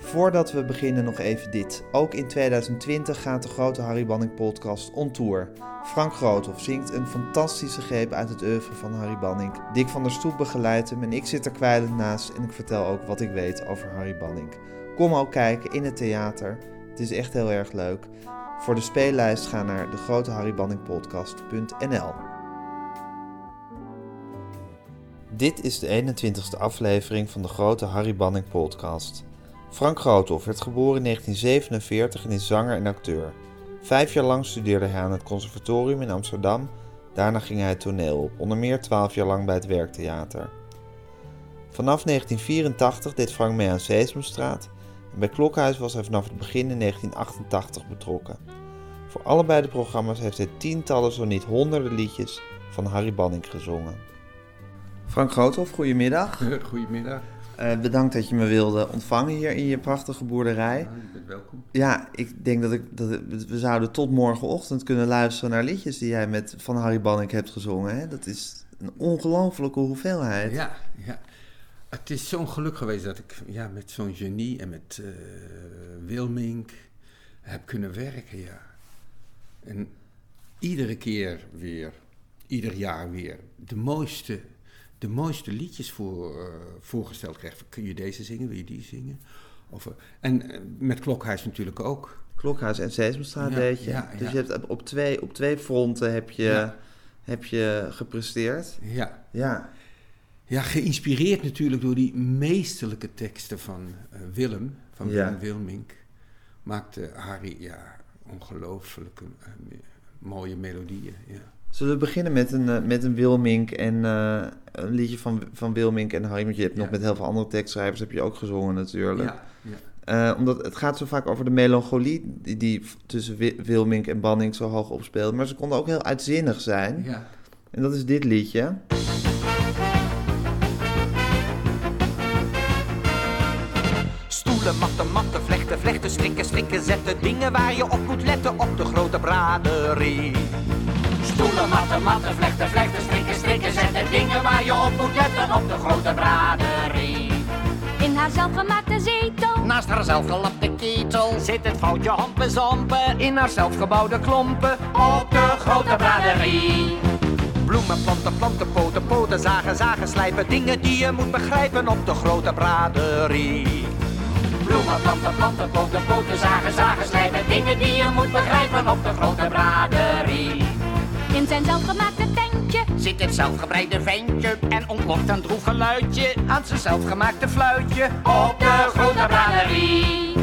Voordat we beginnen nog even dit. Ook in 2020 gaat de grote Harry Banning podcast on tour. Frank Groothoff zingt een fantastische greep uit het oeuvre van Harry Banning. Dick van der Stoep begeleidt hem en ik zit er kwijlend naast en ik vertel ook wat ik weet over Harry Banning. Kom ook kijken in het theater. Het is echt heel erg leuk. Voor de speellijst ga naar degroteharrybanningpodcast.nl Dit is de 21ste aflevering van de grote Harry Banning podcast. Frank Groothoff werd geboren in 1947 en is zanger en acteur. Vijf jaar lang studeerde hij aan het conservatorium in Amsterdam. Daarna ging hij het toneel op, onder meer twaalf jaar lang bij het Werktheater. Vanaf 1984 deed Frank mee aan Sesamstraat en bij Klokhuis was hij vanaf het begin in 1988 betrokken. Voor allebei de programma's heeft hij tientallen, zo niet honderden liedjes van Harry Banning gezongen. Frank Groothoff, goedemiddag. Goedemiddag. Uh, bedankt dat je me wilde ontvangen hier in je prachtige boerderij. Ja, je bent welkom. Ja, ik denk dat, ik, dat we zouden tot morgenochtend kunnen luisteren naar liedjes die jij met van Harry Banning hebt gezongen. Hè? Dat is een ongelofelijke hoeveelheid. Ja, ja. Het is zo'n geluk geweest dat ik ja, met zo'n genie en met uh, Wilmink heb kunnen werken, ja. En iedere keer weer, ieder jaar weer, de mooiste de mooiste liedjes voor, uh, voorgesteld krijgt. Kun je deze zingen, wil je die zingen? Of, uh, en uh, met Klokhuis natuurlijk ook. Klokhuis en Sesamstraat ja, deed je. Ja, dus ja. je hebt op twee, op twee fronten heb je, heb je gepresteerd. Ja. ja. Ja, geïnspireerd natuurlijk door die meesterlijke teksten van Willem, van Willem Wilmink, maakte Harry ja, ongelooflijke mooie melodieën. Ja. Zullen we beginnen met een, met een Wilmink en uh, een liedje van, van Wilmink en Harry? Want je hebt ja. nog met heel veel andere tekstschrijvers heb je ook gezongen natuurlijk. Ja, ja. Uh, omdat het gaat zo vaak over de melancholie die, die tussen Wilmink en Banning zo hoog opspeelt. Maar ze konden ook heel uitzinnig zijn. Ja. En dat is dit liedje. Stoelen, matten, matten, vlechten, vlechten, strikken, strikken, zetten. Dingen waar je op moet letten op de grote braderie. Stoelen, matten, matten, vlechten, vlechten, strikken, strikken, zetten. Dingen waar je op moet letten op de grote braderie. In haar zelfgemaakte zetel, Naast haar zelfgelapte ketel zit het foutje hampenzampen in haar zelfgebouwde klompen op de grote braderie. Bloemen, planten, planten, poten, poten, zagen, zagen, slijpen. Dingen die je moet begrijpen op de grote braderie. Bloemen, planten, planten, poten, poten, zagen, zagen, slijpen. Dingen die je moet begrijpen op de grote braderie. In zijn zelfgemaakte tentje, Zit het zelfgebreide ventje en ontlokt een droef geluidje aan zijn zelfgemaakte fluitje op de grote braderie.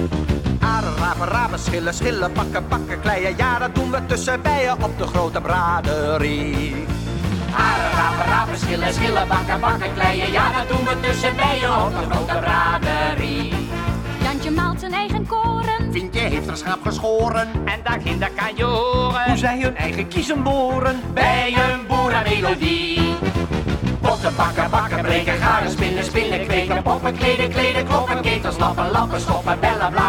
Aren, raven, schillen, schillen, pakken, pakken, kleien. Ja, dat doen we tussen bijen op de grote braderie. Aren, raven, schillen, schillen, bakken, bakken, kleien. Ja, dat doen we tussen bijen op de grote braderie. Jantje maalt zijn eigen koren, Vientje heeft haar schaap geschoren? En daarginder kan je horen hoe zij hun eigen kiezen boren bij een boerenmelodie. Potten, bakken, bakken, breken, garen, spinnen, spinnen, kweken, poppen, kleden, kleden, kloppen, ketels, lappen, lappen, stoppen, bellen, blazen,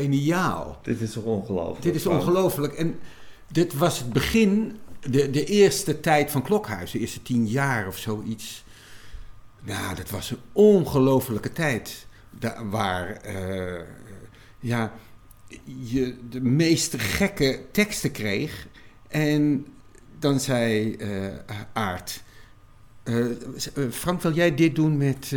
geniaal. Dit is toch ongelooflijk? Dit is ongelooflijk. En dit was het begin, de, de eerste tijd van Klokhuis, de eerste tien jaar of zoiets. Nou, dat was een ongelofelijke tijd. Da- waar eh, ja, je de meest gekke teksten kreeg. En dan zei eh Aart... eh, Frank, wil jij dit doen met,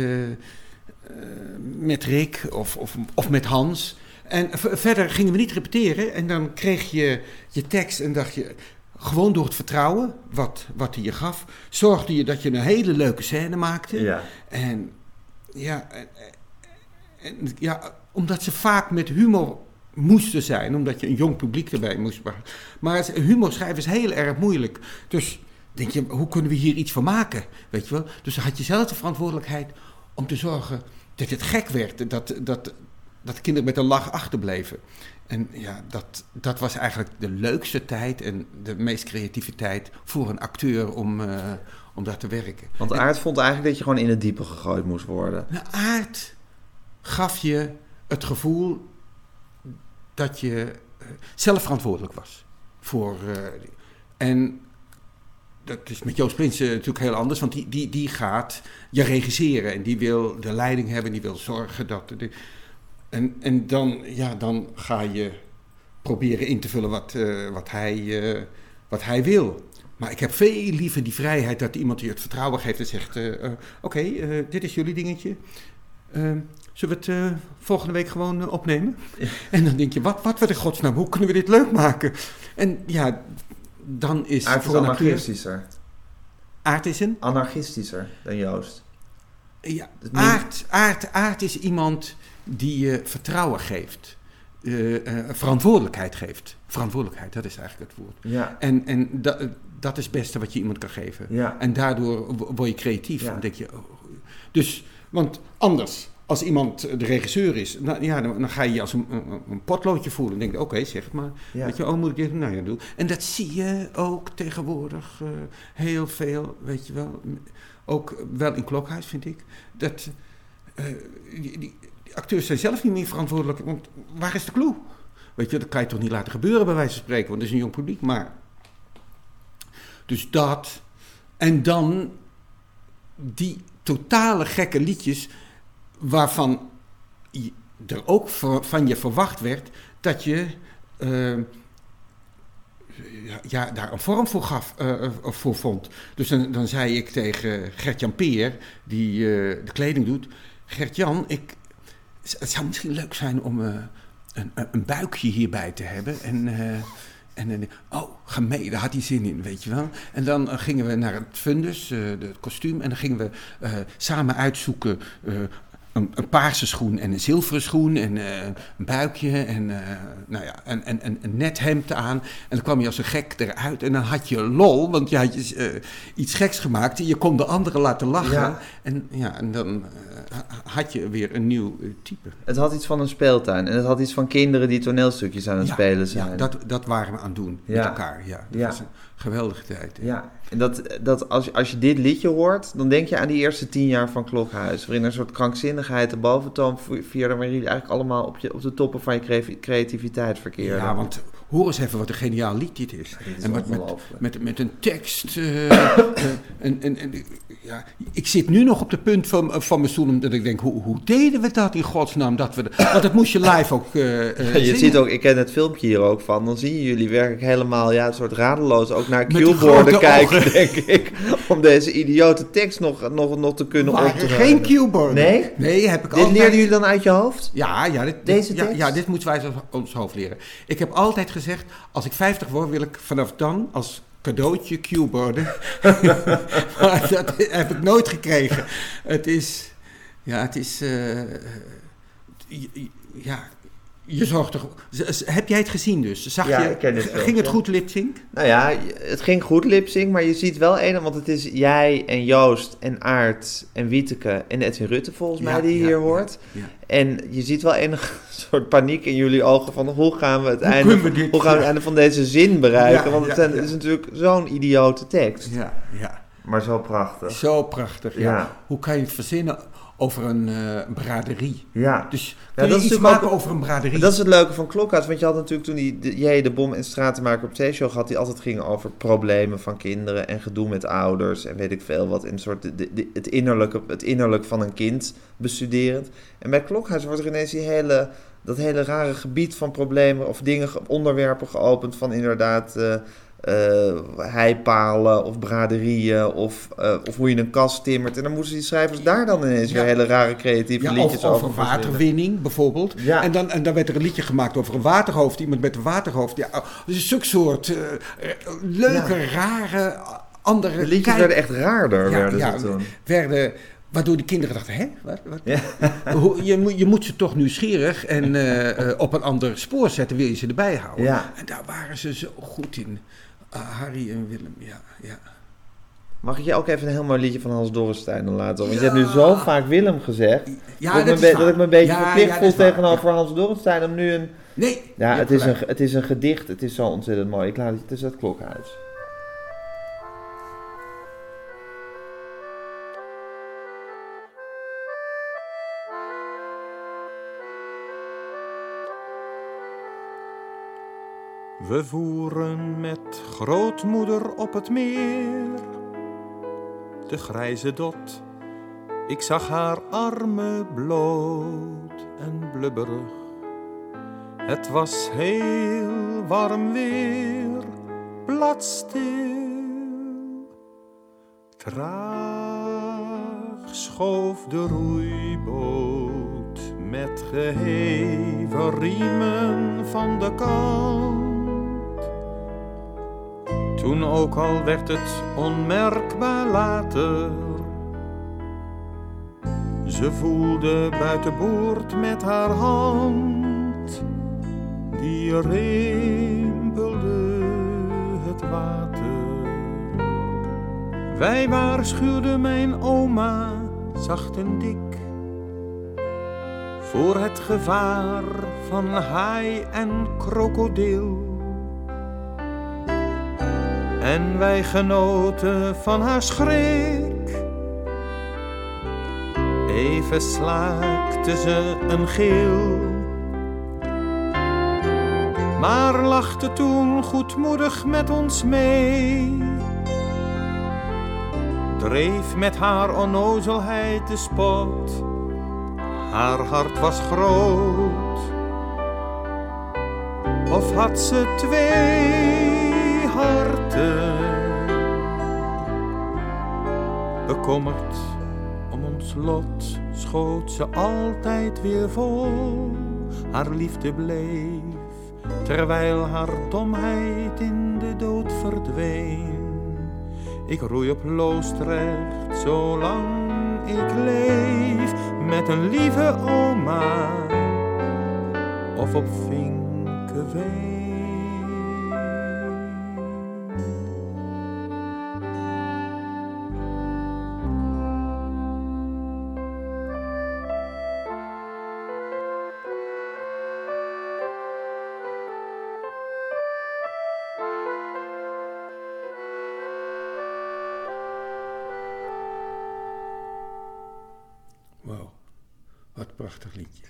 met Rick of, of, of met Hans? En verder gingen we niet repeteren. En dan kreeg je je tekst en dacht je... Gewoon door het vertrouwen wat, wat hij je gaf... zorgde je dat je een hele leuke scène maakte. Ja. En ja, en, en, ja, omdat ze vaak met humor moesten zijn, omdat je een jong publiek erbij moest. Maar, maar humor schrijven is heel erg moeilijk. Dus denk je, hoe kunnen we hier iets van maken? Weet je wel? Dus dan had je zelf de verantwoordelijkheid om te zorgen dat het gek werd. Dat, dat, dat de kinderen met een lach achterbleven. En ja, dat, dat was eigenlijk de leukste tijd en de meest creatieve tijd voor een acteur om, eh, om daar te werken. Want En- Aard vond eigenlijk dat je gewoon in het diepe gegooid moest worden. Nou, aard gaf je het gevoel dat je eh, zelf verantwoordelijk was. Voor, eh, en dat is met Joost Prins natuurlijk heel anders, want die, die, die gaat je regisseren en die wil de leiding hebben, die wil zorgen dat. De, en en dan, ja, dan ga je proberen in te vullen wat, eh, wat, hij, eh, wat hij wil. Maar ik heb veel liever die vrijheid dat iemand je het vertrouwen geeft en zegt: eh, Oké, dit is jullie dingetje. Zullen we het volgende week gewoon opnemen? En dan denk je: wat, wat in godsnaam, hoe kunnen we dit leuk maken? En ja, dan is Aard is anarchistischer. Aard is een. Anarchistischer dan Joost. Ja, aard, aard, aard is iemand die je vertrouwen geeft, eh, eh, verantwoordelijkheid geeft. Verantwoordelijkheid, dat is eigenlijk het woord. Ja, En, en dat, dat is het beste wat je iemand kan geven. ja. En daardoor word je creatief. Ja. Dan denk je, oh, dus, want anders, als iemand de regisseur is, nou, ja, dan, dan ga je je als een, een, een potloodje voelen. Dan denk je, oké, zeg het maar. ja. Weet je, oh, moet ik dit? Nou ja, doe. En dat zie je ook tegenwoordig eh, heel veel, weet je wel. Ook wel in Klokhuis, vind ik. Dat die acteurs zijn zelf niet meer verantwoordelijk. Want waar is de clue? Weet je, dat kan je toch niet laten gebeuren, bij wijze van spreken. Want het is een jong publiek. Maar. Dus dat. En dan die totale gekke liedjes. waarvan er ook van je verwacht werd dat je. eh, ja, daar een vorm voor, gaf, eh, voor vond. Dus dan, dan zei ik tegen Gert-Jan Peer, die de kleding doet... Gert-Jan, ik, het zou misschien leuk zijn om eh, een, een- buikje hierbij te hebben. En, eh, en, en oh, gemeen, daar had hij zin in, weet je wel. En dan eh, gingen we naar het fundus, het kostuum... en dan gingen we samen uitzoeken... een, een paarse schoen en een zilveren schoen en eh, een buikje en, eh, nou ja, en, en, en een net hemd aan. En dan kwam je als een gek eruit en dan had je lol, want je had je, eh, iets geks gemaakt. Je kon de anderen laten lachen. Ja. En, ja, en dan had je weer een nieuw type. Het had iets van een speeltuin. En het had iets van kinderen die toneelstukjes aan het Ja, spelen zijn. Ja, dat, dat waren we aan het doen met elkaar. Ja, dat Ja. was een geweldige tijd. hè. Ja, en dat, dat als, je- als je dit liedje hoort, dan denk je aan die eerste tien jaar van Klokhuis. Waarin een soort krankzinnigheid de boventoon vierde, waarin jullie eigenlijk allemaal op, je, op de toppen van je cre- creativiteit verkeerden. Ja, want hoor eens even wat een geniaal lied dit is. Dit is en wat met, met, met een tekst. eh, eh, en, en, en, ja, ik zit nu nog op de punt van, van mijn stoel omdat ik denk, hoe, hoe deden we dat in godsnaam? Dat we want dat moest je live ook eh eh, je ziet ook, ik ken het filmpje hier ook van, dan zie je jullie werkelijk helemaal, ja, een soort radeloos ook naar cueborden kijken, ogen. denk ik. Om deze idiote tekst nog, nog, nog te kunnen optreden. geen cueborden. Nee? Nee, heb ik Dit altijd... leerden jullie dan uit je hoofd? Ja, ja, dit, dit- Deze tekst? ja, dit moeten wij ons hoofd leren. Ik heb altijd gezegd, als ik 50 word, wil ik vanaf dan als cadeautje cueborden. maar dat heb ik nooit gekregen. Het is, ja, het is, eh, j- ja, je zorgt toch. Heb jij het gezien dus? Zag Ja, je, ik ken dit ging het goed lipsync? Nou ja, het ging goed lipsync, maar je ziet wel een, want het is jij en Joost en Aart en Wieteke en Edwin Rutte volgens mij die hier hoort. En je ziet wel enige soort paniek in jullie ogen van hoe gaan we het, Hoe einde, kunnen we dit- hoe gaan we het einde van deze zin bereiken? Want het, zijn- het is natuurlijk zo'n idiote tekst, Ja, ja. maar zo prachtig. Zo prachtig. Ja. Ja. Hoe kan je het verzinnen over een eh, braderie? Ja. Dus Ja, je dat is iets maken ook- over een braderie? Dat is het leuke van Klokhuis, want je had natuurlijk toen die, de, jij de Bom en Stratenmaker op T-show gehad, die altijd ging over problemen van kinderen en gedoe met ouders en weet ik veel wat, in een soort de, de- de- het, innerlijke, het innerlijk van een kind bestuderend. En bij Klokhuis wordt er ineens die hele, dat hele rare gebied van problemen of dingen, ge- onderwerpen geopend van inderdaad eh, eh, heipalen of braderieën of, eh, of hoe je een kast timmert. En dan moesten die schrijvers daar dan ineens Ja. weer hele rare creatieve Ja, liedjes over verzinnen. waterwinning bijvoorbeeld. Ja. En, dan, en dan werd er een liedje gemaakt over een waterhoofd. Iemand met een waterhoofd. Ja, oh, dus zulke soort eh, leuke, rare, andere... De liedjes kijk- werden echt raarder, werden ja, ze toen. werden waardoor de kinderen dachten, hè? Wat, wat? Ja. Je, moet, je moet ze toch nieuwsgierig en op een ander spoor zetten, wil je ze erbij houden. Ja. En daar waren ze zo goed in. Ah, Harry en Willem, ja. ja. Mag ik je ook even een heel mooi liedje van Hans Dorrestein dan laten horen? Want je hebt nu zo vaak Willem gezegd. Ja, dat, ik me dat een dat ik me beetje Ja, verplicht dat voel tegenover Hans Dorrestein om nu een... Nee. Ja, het is, een, het is een gedicht. Het is zo ontzettend mooi. Ik laat het, het is het klokhuis. We voeren met grootmoeder op het meer. De grijze dot, ik zag haar armen bloot en blubberig. Het was heel warm weer, bladstil. Traag schoof de roeiboot met geheven riemen van de kant. Toen ook al werd het onmerkbaar later. Ze voelde buitenboord met haar hand, die rimpelde het water. Wij waarschuwden mijn oma zacht en dik voor het gevaar van haai en krokodil. En wij genoten van haar schrik. Even slaakte ze een gil. Maar lachte toen goedmoedig met ons mee. Dreef met haar onnozelheid de spot. Haar hart was groot. Of had ze twee harten? Bekommerd om ons lot schoot ze altijd weer vol. Haar liefde bleef, terwijl haar domheid in de dood verdween. Ik roei op Loosdrecht zolang ik leef met een lieve oma of op Vinkeveen. Prachtig liedje.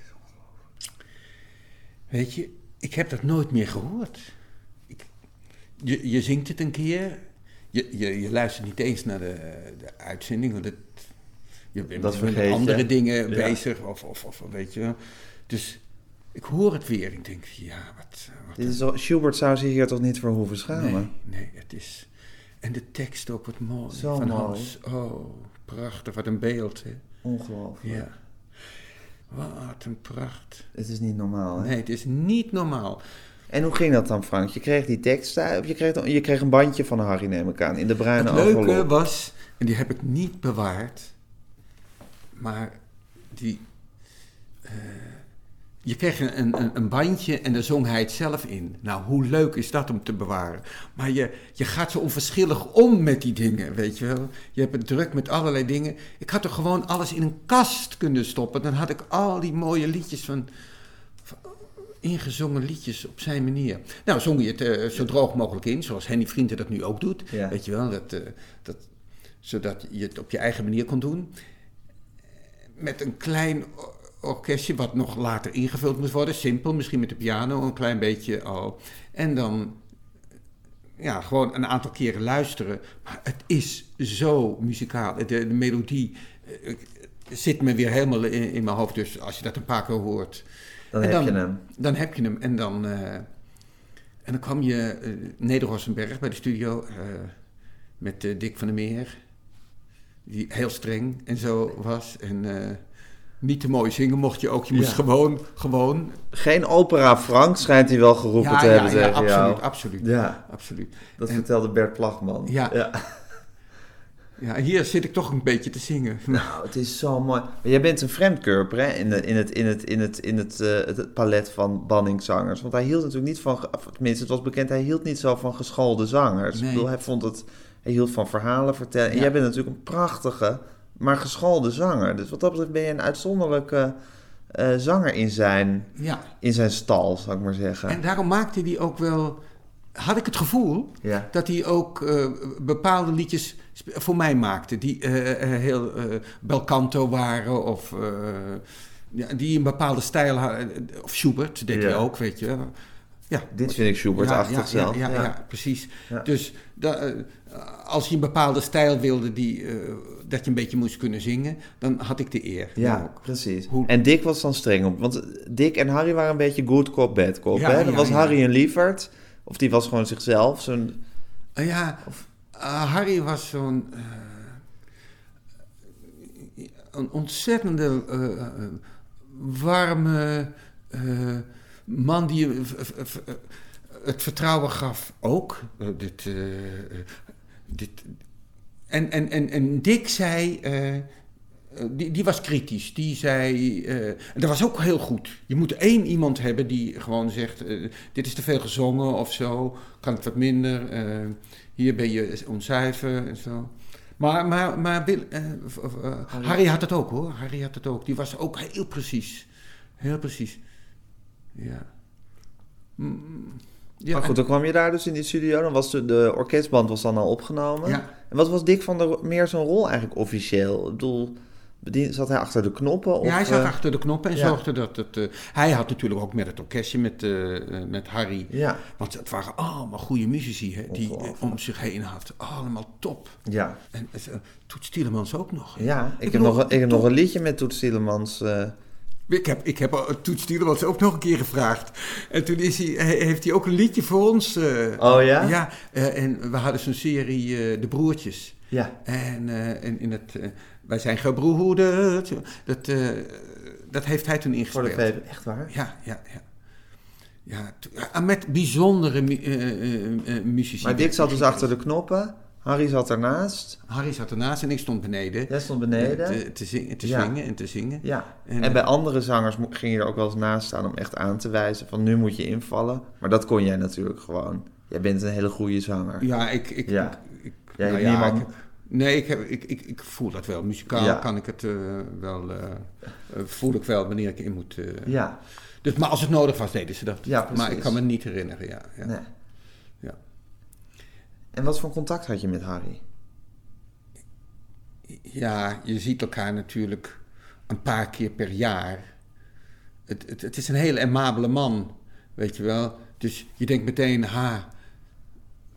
Weet je, ik heb dat nooit meer gehoord. Ik, je, je zingt het een keer, je, je, je luistert niet eens naar de, de uitzending, want het, je bent Dat met vergeet andere dingen Ja. bezig, of, of, of weet je. Dus ik hoor het weer ik denk, ja, wat... wat Dit is al, Schubert zou zich hier toch niet voor hoeven schamen? Nee, nee, het is... En de tekst ook wat mooi. Zo van mooi. Hans. Oh, prachtig, wat een beeld, hè. Ongelooflijk. Ja. Wat een pracht. Het is niet normaal, hè? Nee, het is niet normaal. En hoe ging dat dan, Frank? Je kreeg die tekst, of je kreeg, je kreeg een bandje van Harry, neem ik aan, in de bruine Het leuke was, en die heb ik niet bewaard, maar die. eh, je kreeg een, een, een bandje en daar zong hij het zelf in. Nou, hoe leuk is dat om te bewaren? Maar je, je gaat zo onverschillig om met die dingen, weet je wel. Je hebt het druk met allerlei dingen. Ik had er gewoon alles in een kast kunnen stoppen. Dan had ik al die mooie liedjes van, van ingezongen liedjes op zijn manier. Nou, zong je het eh, zo droog mogelijk in, zoals Henny Vrienden dat nu ook doet. Ja. Weet je wel, dat, eh, dat, zodat je het op je eigen manier kon doen. Met een klein orkestje, wat nog later ingevuld moest worden. Simpel, misschien met de piano, een klein beetje al. En dan ja, gewoon een aantal keren luisteren. Maar het is zo muzikaal. De, de melodie eh, zit me weer helemaal in, in mijn hoofd. Dus als je dat een paar keer hoort, Dan en heb dan- je hem. dan heb je hem. En dan, eh, en dan kwam je eh Neder-Rossenberg bij de studio eh, met eh, Dick van der Meer. Die heel streng en zo was. En eh, niet te mooi zingen mocht je ook. Je moest Ja. gewoon, gewoon... Geen opera Frank schijnt hij wel geroepen Ja, te ja, hebben ja, tegen absoluut, jou. absoluut. Ja, absoluut. dat En- vertelde Bert Plagman. Ja. ja. Hier zit ik toch een beetje te zingen. Nou, het is zo mooi. Maar jij bent een vreemdkörper hè? In, het, in, het, in, het, in, het, in het, eh, het palet van Banningszangers. Want hij hield natuurlijk niet van, tenminste het was bekend, hij hield niet zo van geschoolde zangers. Nee. Ik bedoel, hij vond het Hij hield van verhalen vertellen. En jij bent natuurlijk een prachtige, maar geschoolde zanger. Dus wat dat betreft ben je een uitzonderlijke eh, zanger in zijn, Ja. in zijn stal, zou ik maar zeggen. En daarom maakte hij ook wel, had ik het gevoel, Ja. dat hij ook eh, bepaalde liedjes voor mij maakte. Die eh, heel eh belcanto waren of ja, die een bepaalde stijl hadden. Of Schubert deed hij ook, weet je. Ja, Dit vind ik Schubert-achtig zelf. Ja, ja, precies. Dus da- als je een bepaalde stijl wilde die, dat je een beetje moest kunnen zingen, dan had ik de eer. Ja, ook. precies. Hoe- En Dick was dan streng op. Want Dick en Harry waren een beetje good cop, bad cop. Ja, hè? Dan ja, was ja. Harry een lieverd. Of die was gewoon zichzelf. Zo'n... Eh, ja, eh, Harry was zo'n eh, een ontzettende eh, eh, warme eh, man die het vertrouwen gaf ook. Eh, dit, eh, eh, dit, en, en, en, en Dick zei, eh, eh, die, die was kritisch. Die zei, eh, en dat was ook heel goed. Je moet één iemand hebben die gewoon zegt, dit is te veel gezongen of zo, kan het wat minder, hier ben je onzuiver en zo. Maar, maar, maar Bill, eh, Harry had het ook hoor, Harry had het ook. Die was ook heel precies. Heel precies. Ja. Mm, ja, maar goed, dan kwam je daar dus in die studio. Dan was de, de orkestband was dan al opgenomen. Ja. En wat was Dick van der meer zijn rol eigenlijk officieel? Ik bedoel, bedien- zat hij achter de knoppen? Of, ja, hij zat eh, achter de knoppen en ja. zorgde dat het... eh, hij had natuurlijk ook met het orkestje, met, eh, met Harry... Ja, Want het waren allemaal goede muzici hè, die om zich heen had. Allemaal top. ja. En uh, Toets Tielemans ook nog. hè. Ja, ik, heb nog, een- ik heb nog een liedje met Toets Tielemans. Ik heb, ik heb Toets Tielemans ook nog een keer gevraagd. En toen is hij, he- heeft hij ook een liedje voor ons. eh, Oh ja? Ja, eh, en we hadden zo'n serie eh, De Broertjes. ja. En, en in het, wij zijn gebroederd. Dat, dat heeft hij toen Voor de ingespeeld. VV, echt waar? Ja, ja, ja. Ja, ja, met bijzondere mu muzici. Maar Dick zat dus achter de knoppen. Harry zat ernaast. Harry zat ernaast en ik stond beneden. Jij stond beneden. eh, Te, te, zingen, te Ja. zingen en te zingen. Ja, En, en, bij andere zangers ging je er ook wel eens naast staan om echt aan te wijzen van nu moet je invallen. Maar dat kon jij natuurlijk gewoon. Jij bent een hele goede zanger. Ja, ik... ik, Ja. ik, ik- Jij nou ja, ik- nee, ik, heb, ik, ik, ik voel dat wel. Muzikaal kan ik het eh, wel... eh, eh, voel ik wel wanneer ik in moet... eh. Ja, dus, maar als het nodig was, deden ze dat. Ja, maar precies. ik kan me niet herinneren, ja. ja. nee. En wat voor contact had je met Harry? Ja, je ziet elkaar natuurlijk een paar keer per jaar. Het, het, het is een hele amabele man, weet je wel. Dus je denkt meteen, ha,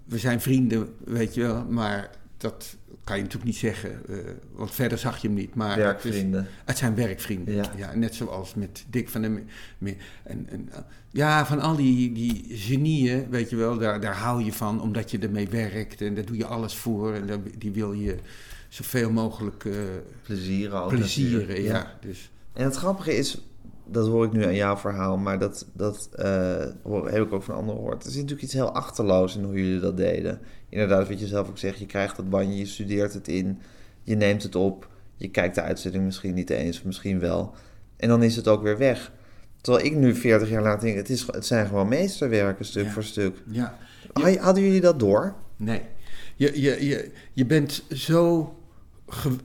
we zijn vrienden, weet je wel. Maar dat kan je natuurlijk niet zeggen, eh, want verder zag je hem niet. Maar Het, Werkvrienden. is- het zijn werkvrienden, Ja. ja. net zoals met Dick van der Me- Me- en, en, Ja, van al die, die genieën, weet je wel, daar, daar hou je van, omdat je ermee werkt. En daar doe je alles voor. En daar, die wil je zoveel mogelijk eh, Plezier ook. plezieren, natuurlijk. ja. Dus, En het grappige is, dat hoor ik nu aan jouw verhaal, maar dat, dat eh, heb ik ook van anderen gehoord. Er zit natuurlijk iets heel achterloos in hoe jullie dat deden. Inderdaad, wat je zelf ook zegt, je krijgt dat bandje, je studeert het in, je neemt het op, je kijkt de uitzending misschien niet eens, of misschien wel. En dan is het ook weer weg. Terwijl ik nu 40 jaar later denk, het, is, het zijn gewoon meesterwerken, stuk Ja. voor stuk. ja. Had- Hadden jullie dat door? Nee. Je, je, je, je bent zo. ge-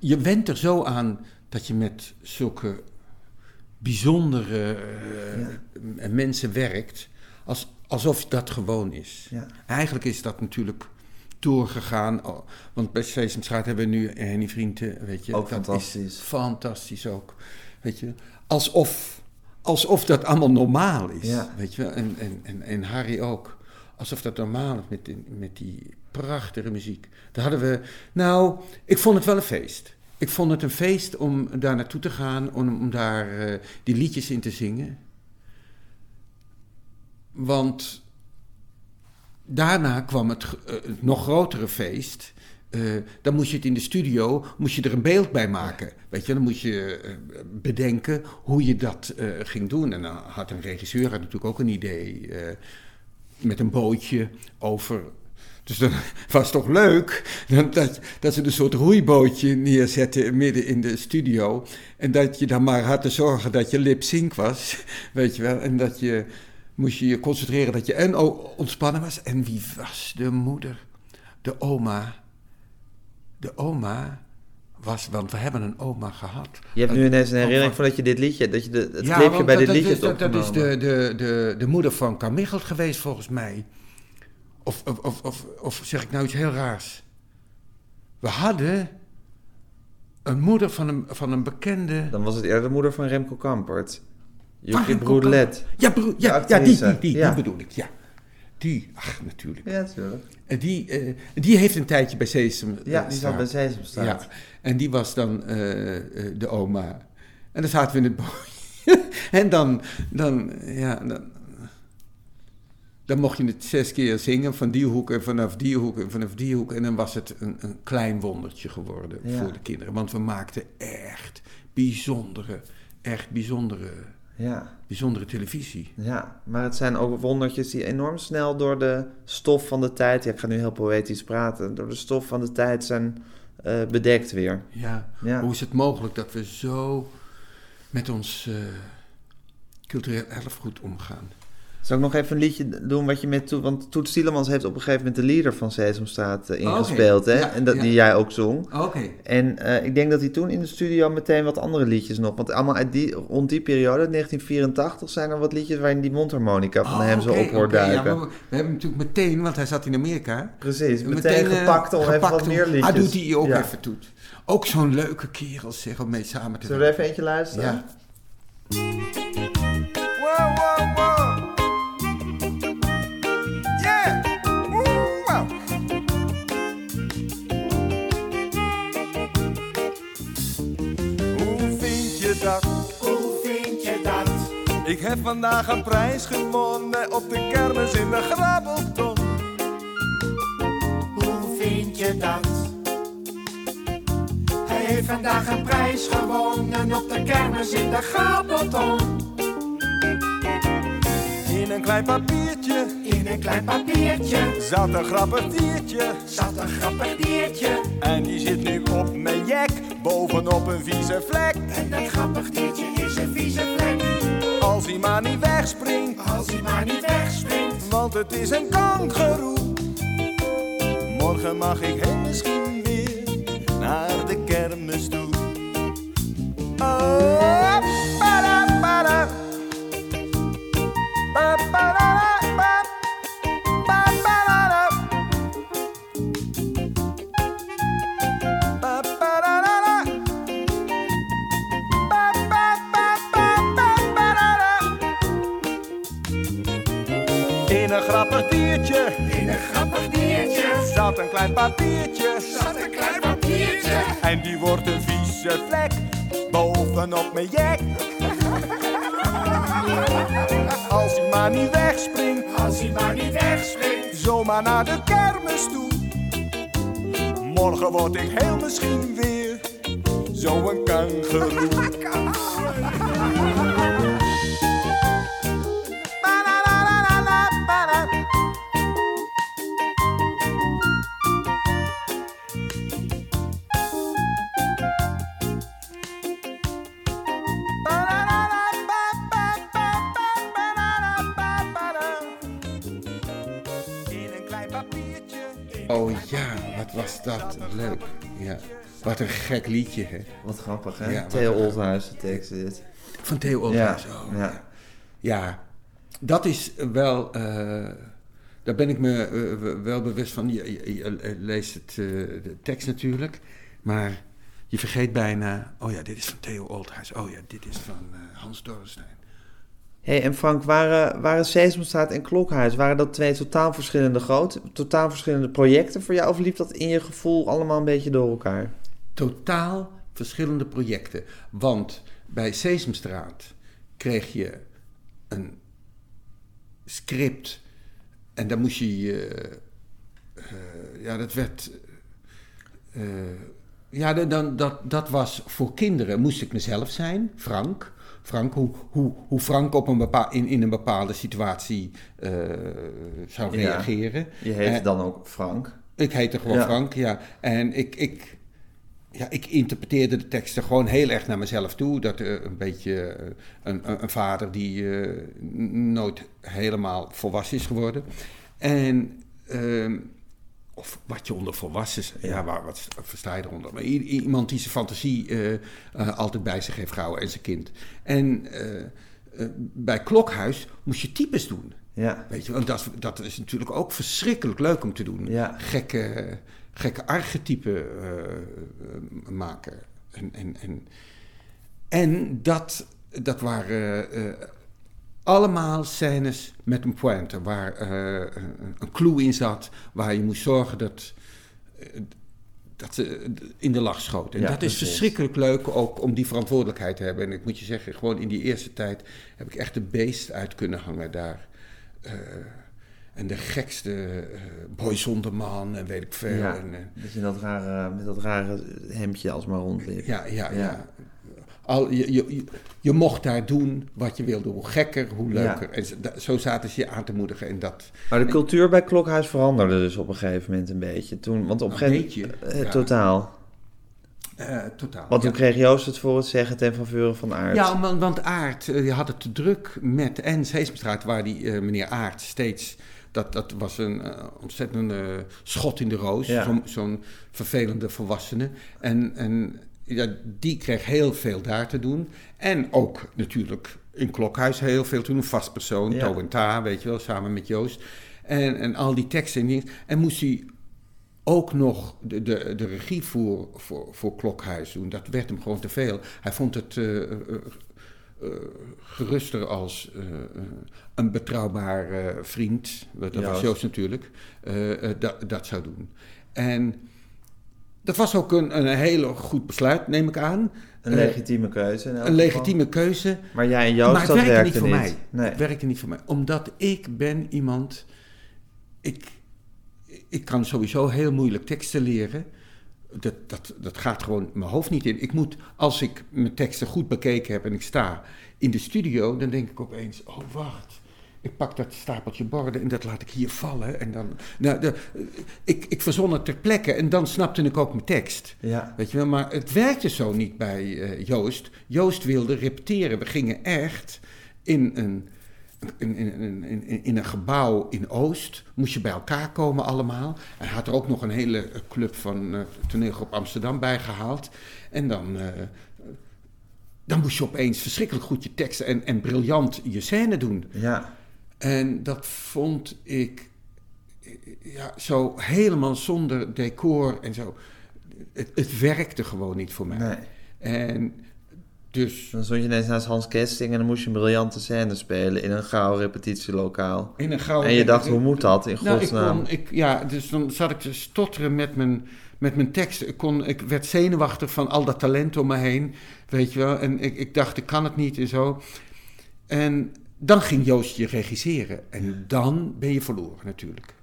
je went er zo aan dat je met zulke bijzondere eh, mensen werkt. Als, alsof dat gewoon is. Ja. Eigenlijk is dat natuurlijk doorgegaan. Want bij Sesamstraat hebben we nu Henny Vrienden, weet je. Ook dat fantastisch. Is fantastisch ook. Weet je. Alsof, alsof dat allemaal normaal is. Ja. Weet je. En, en, en, en Harry ook. Alsof dat normaal is met die, met die prachtige muziek. Daar hadden we... Nou, ik vond het wel een feest. Ik vond het een feest om daar naartoe te gaan, om, om daar eh, die liedjes in te zingen. Want daarna kwam het eh, nog grotere feest. Eh, dan moest je het in de studio, moest je er een beeld bij maken. Weet je, dan moest je eh, bedenken hoe je dat ging doen. En dan had een regisseur natuurlijk ook een idee met een bootje over. Dus dan was toch leuk dat, dat, dat ze een soort roeibootje neerzetten midden in de studio. En dat je dan maar had te zorgen dat je lip sync was, weet je wel. En dat je moest je je concentreren dat je en ontspannen was. En wie was de moeder? de oma, de oma was, want we hebben een oma gehad. Je hebt nu ineens een herinnering van- dat je dit liedje, dat je de, het Ja, clipje bij dat, dit dat liedje is, dat, dat is de, de, de, de moeder van Carmichael geweest, volgens mij. Of, of, of, of, of zeg ik nou iets heel raars? We hadden een moeder van een, van een bekende... Dan was het eerder de moeder van Remco Kampert. Broedelet. Ja, broer, ja, ja, die, die, die, Ja. die bedoel ik, ja. Die, ach, natuurlijk. Ja, natuurlijk. En die, eh, die heeft een tijdje bij Sesam Ja, eh, die zat bij Sesamstraat. Ja, en die was dan eh, de oma. En dan zaten we in het bootje. en dan, dan, ja, dan, dan mocht je het zes keer zingen van die hoek en vanaf die hoek en vanaf die hoek. En dan was het een, een klein wondertje geworden Ja. voor de kinderen. Want we maakten echt bijzondere, echt bijzondere, Ja, bijzondere televisie. ja, maar het zijn ook wondertjes die enorm snel door de stof van de tijd... Ja, ik ga nu heel poëtisch praten. Door de stof van de tijd zijn eh, bedekt weer. Ja. Ja. Hoe is het mogelijk dat we zo met ons eh, cultureel erfgoed omgaan? Zal ik nog even een liedje doen wat je met... Toet- Want Toet Stielemans heeft op een gegeven moment de leader van Sesamstraat eh, Oh, ingespeeld, hè? Ja, en dat, ja. die jij ook zong. Oké. En eh, ik denk dat hij toen in de studio meteen wat andere liedjes nog... Want allemaal uit die, rond die periode, 1984, zijn er wat liedjes... waarin die mondharmonica van hem zo op hoort duiken. Oh, Ja, maar we, hebben natuurlijk meteen, want hij zat in Amerika. Precies, meteen, eh, gepakt om even wat meer liedjes. Ah, doet hij ook even toet. Ook zo'n leuke kerel, zeg, om mee samen te Zullen we er even eentje luisteren? Ja. Ik heb vandaag een prijs gewonnen op de kermis in de Grabbelton. Hoe vind je dat? Hij heeft vandaag een prijs gewonnen op de kermis in de Gabelton. In een klein papiertje In een klein papiertje zat een grappig diertje. zat een grappig diertje. En die zit nu op mijn jek, bovenop een vieze vlek. En dat grappig diertje is een vieze vlek. Als hij maar niet wegspringt, Als hij maar niet wegspringt. want het is een kangeroe. Morgen mag ik hem misschien weer naar de kermis toe. Oh, klein papiertje. zat een klein papiertje. En die wordt een vieze vlek bovenop mijn jek. Als hij maar niet wegspringt, Als hij maar niet wegspringt. zomaar naar de kermis toe. Morgen word ik heel misschien weer zo'n kangeroe. gek liedje, hè. Wat grappig, hè? Ja, Theo Oldhuis, de tekst dit. Van Theo Ja, Oldhuis. Oh, ja. Ja, dat is wel. eh, daar ben ik me eh, wel bewust van. Je, je- je leest het, eh, de tekst natuurlijk, maar je vergeet bijna. Oh ja, dit is van Theo Oldhuis. Oh ja, dit is van Hans Dorrestein. hey, en Frank, waren, waren Sesamstraat en Klokhuis, waren dat twee totaal verschillende groot, totaal verschillende projecten voor jou? Of liep dat in je gevoel allemaal een beetje door elkaar? Totaal verschillende projecten. Want bij Sesamstraat kreeg je een script en dan moest je. eh, eh, ja, dat werd. eh, ja, dan- dat, dat was voor kinderen, moest ik mezelf zijn, Frank. Frank, hoe, hoe, hoe Frank op een bepaal, in, in een bepaalde situatie eh, zou Ja. reageren. Je heette Eh, dan ook Frank. ik heette gewoon Ja. Frank, ja. En ik, ik, ja, ik interpreteerde de teksten gewoon heel erg naar mezelf toe. Dat eh, een beetje eh, een, een, vader die eh, nooit helemaal volwassen is geworden. En ehm, of wat je onder volwassens, ja, waar, wat versta je eronder? Maar iemand die zijn fantasie altijd bij zich heeft gehouden en zijn kind. En bij Klokhuis moest je types doen. Ja. Weet je, want dat, is- dat is natuurlijk ook verschrikkelijk leuk om te doen. Ja. Gekke, gekke archetypen eh, maken. En, en, en, en dat, dat waren eh, allemaal scènes met een pointe, waar eh, een, clue in zat, waar je moest zorgen dat, dat ze in de lach schoten. En Ja, dat is precies. verschrikkelijk leuk ook om die verantwoordelijkheid te hebben. En ik moet je zeggen, gewoon in die eerste tijd heb ik echt de beest uit kunnen hangen daar. En de gekste eh Boy Zonderman en weet ik veel. Ja. En, eh, Dat je dat rare, met dat rare hemdje alsmaar rondliep. ja, ja, Ja. ja. Al, je, je, mocht daar doen wat je wilde. Hoe gekker, hoe Ja. leuker. En zo- zaten ze je aan te moedigen. En dat, Maar de cultuur bij Klokhuis veranderde dus op een gegeven moment een beetje. Toen, want op een gegeven moment... eh. Totaal. eh, totaal. Want toen ja. kreeg Joost het voor het zeggen ten faveur van Aert. Ja, want, want die had het te druk met... En Seesmstraat, waar die meneer Aert steeds... Dat, dat was een eh, ontzettende schot in de roos. Ja. Zo'n vervelende volwassene. En, en ja, die kreeg heel veel daar te doen. En ook natuurlijk in Klokhuis heel veel te doen. Vast persoon, Ja. En Ta, weet je wel, samen met Joost. En, en al die teksten en dingen. En moest hij ook nog de, de, de regie voor, voor, voor Klokhuis doen. Dat werd hem gewoon te veel. Hij vond het eh, eh, geruster als eh, een betrouwbaar eh, vriend, dat was Joost. Natuurlijk, dat, dat zou doen. En dat was ook een, een heel goed besluit, neem ik aan. Een legitieme keuze. een geval. legitieme keuze. Maar jij en Joost, maar dat werkte, werkte niet voor mij. Nee. Het werkte niet voor mij. Omdat ik ben iemand... Ik, ik kan sowieso heel moeilijk teksten leren. Dat, dat, dat gaat gewoon mijn hoofd niet in. Ik moet, als ik mijn teksten goed bekeken heb en ik sta in de studio... dan denk ik opeens, oh wacht... Ik pak dat stapeltje borden en dat laat ik hier vallen. En dan, nou, de, ik, ik verzon het ter plekke en dan snapte ik ook mijn tekst. Ja. Weet je wel, maar het werkte zo niet bij eh, Joost. Joost wilde repeteren. We gingen echt in een, in, in, in, in, een gebouw in Oost. Moest je bij elkaar komen allemaal. Hij had er ook nog een hele eh, club van uh, toneelgroep Amsterdam bij gehaald. En dan, eh, dan moest je opeens verschrikkelijk goed je teksten en, en briljant je scène doen. Ja. En dat vond ik ja, zo helemaal zonder decor en zo. Het, het werkte gewoon niet voor mij. Nee. En dus Dan stond je ineens naast Hans Kesting en dan moest je een briljante scène spelen in een gauw repetitielokaal. in een. En je dacht, hoe moet dat in Nou, ik godsnaam? kon, ik, ja, dus dan zat ik te stotteren met mijn, met mijn tekst. Ik, kon, ik werd zenuwachtig van al dat talent om me heen, weet je wel. En ik, ik dacht, ik kan het niet en zo. En dan ging Joost je regisseren. En dan ben je verloren natuurlijk.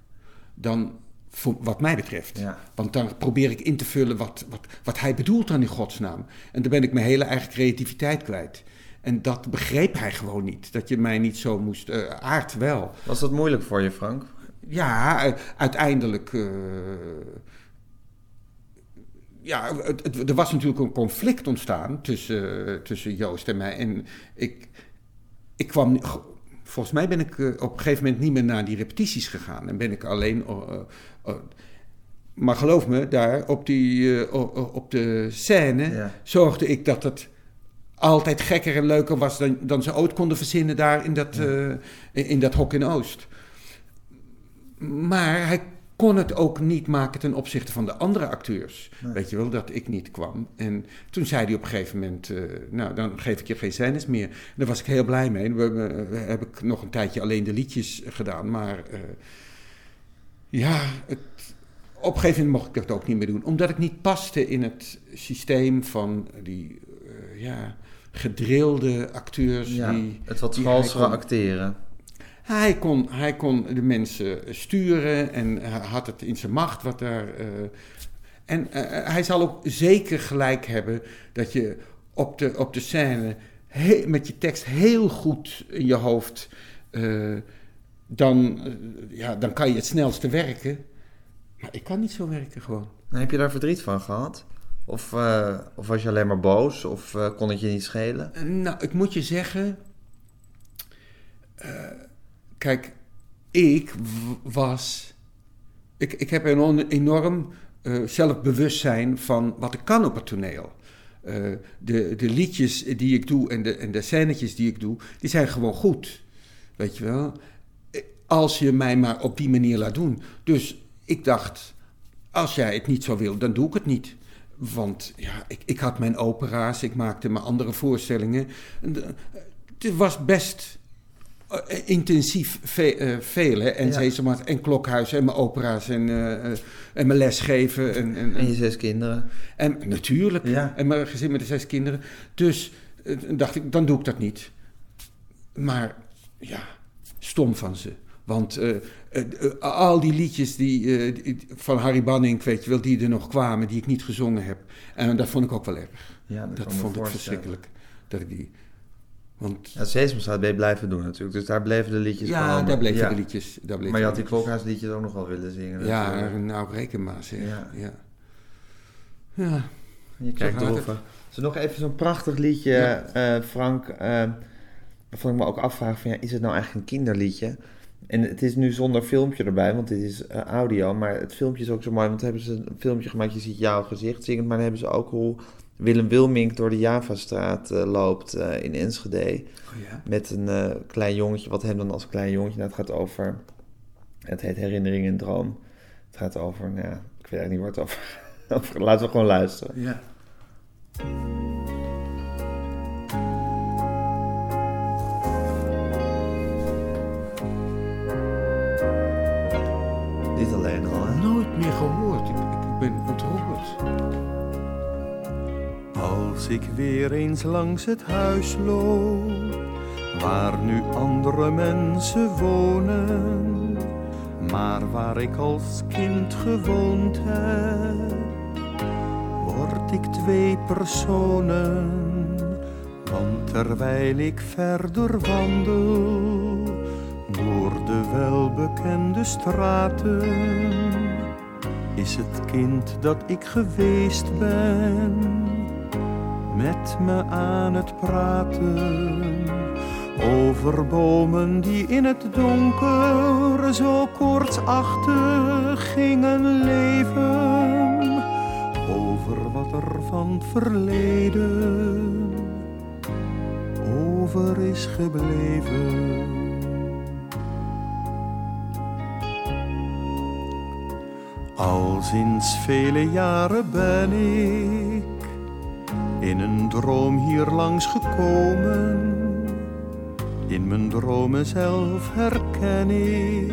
Dan, voor, wat mij betreft. Ja. Want dan probeer ik in te vullen wat, wat, wat hij bedoelt dan in godsnaam. En dan ben ik mijn hele eigen creativiteit kwijt. En dat begreep hij gewoon niet. Dat je mij niet zo moest... eh aard wel. Was dat moeilijk voor je, Frank? Ja, u- uiteindelijk. eh, ja, het, het- er was natuurlijk een conflict ontstaan tussen, eh, tussen Joost en mij. En ik, ik kwam. Volgens mij ben ik eh, op een gegeven moment niet meer naar die repetities gegaan. En ben ik alleen. Eh, maar geloof me, daar op, die, eh, op de scène Ja. zorgde ik dat het altijd gekker en leuker was dan, dan ze ooit konden verzinnen daar in dat, eh, in, in dat hok in Oost. Maar hij kon het ook niet maken ten opzichte van de andere acteurs. Weet je wel, dat ik niet kwam. En toen zei hij op een gegeven moment, eh, nou, dan geef ik je geen scènes meer. Daar was ik heel blij mee. We, hebben- we- heb ik nog een tijdje alleen de liedjes gedaan. Maar ja, het, op een gegeven moment mocht ik dat ook niet meer doen. Omdat ik niet paste in het systeem van die, eh, ja, gedrilde acteurs. Ja, die, het wat valsere acteren. hij kon, hij kon de mensen sturen en had het in zijn macht wat daar. eh, en eh, hij zal ook zeker gelijk hebben dat je op de, op de scène he- met je tekst heel goed in je hoofd. Dan, eh, ja, dan kan je het snelste werken. Maar ik kan niet zo werken gewoon. Heb je daar verdriet van gehad? Of, eh, of was je alleen maar boos? Of eh, kon het je niet schelen? Nou, ik moet je zeggen. kijk, ik was Ik, ik heb een enorm zelfbewustzijn van wat ik kan op het toneel. De, de liedjes die ik doe en de, en de scènetjes die ik doe, die zijn gewoon goed. Weet je wel? Als je mij maar op die manier laat doen. Dus ik dacht, als jij het niet zo wil, dan doe ik het niet. Want ja, ik, ik had mijn opera's, ik maakte mijn andere voorstellingen. Het was best eh, intensief ve- eh, veel, hè? En Ja. En Klokhuis en mijn opera's en, eh, en mijn lesgeven. En, en, En je zes kinderen. en natuurlijk, Ja. en mijn gezin met de zes kinderen. Dus dacht ik, dan doe ik dat niet. Maar ja, stom van ze. Want eh, eh, al die liedjes die, eh, die- van Harry Banning, weet je wel, die er nog kwamen, die ik niet gezongen heb. En dat vond ik ook wel erg. Ja, Dat, vond ik verschrikkelijk. Dat ik die. Want Ja, Sesamstraat ben je blijven doen natuurlijk. Dus daar bleven de liedjes ja, daar bleven Ja. de liedjes. Daar bleven Maar je had die liedjes. klokhuisliedjes ook nog wel willen zingen. Ja, natuurlijk. nou reken maar zeg. Ja. Ja. Ja. Je kijkt erover. Zo nog even zo'n prachtig liedje, Ja. Frank. eh, waarvan ik me ook afvraag van, ja, is het nou eigenlijk een kinderliedje? En het is nu zonder filmpje erbij, want dit is eh, audio. Maar het filmpje is ook zo mooi, want hebben ze een filmpje gemaakt. Je ziet jouw gezicht zingend, maar dan hebben ze ook hoe Willem Wilmink door de Javastraat eh, loopt eh, in Enschede. Oh ja. Met een klein jongetje, wat hem dan als klein jongetje... Nou, het gaat over... Het heet Herinnering en Droom. Het gaat over, nou ja, ik weet eigenlijk niet waar het over... over laten we gewoon luisteren. ja. Als ik weer eens langs het huis loop, waar nu andere mensen wonen, maar waar ik als kind gewoond heb, word ik twee personen. Want terwijl ik verder wandel, door de welbekende straten, is het kind dat ik geweest ben met me aan het praten over bomen die in het donker zo kortsachtig gingen leven, over wat er van verleden over is gebleven. Al sinds vele jaren ben ik in een droom hier langs gekomen. In mijn dromen zelf herken ik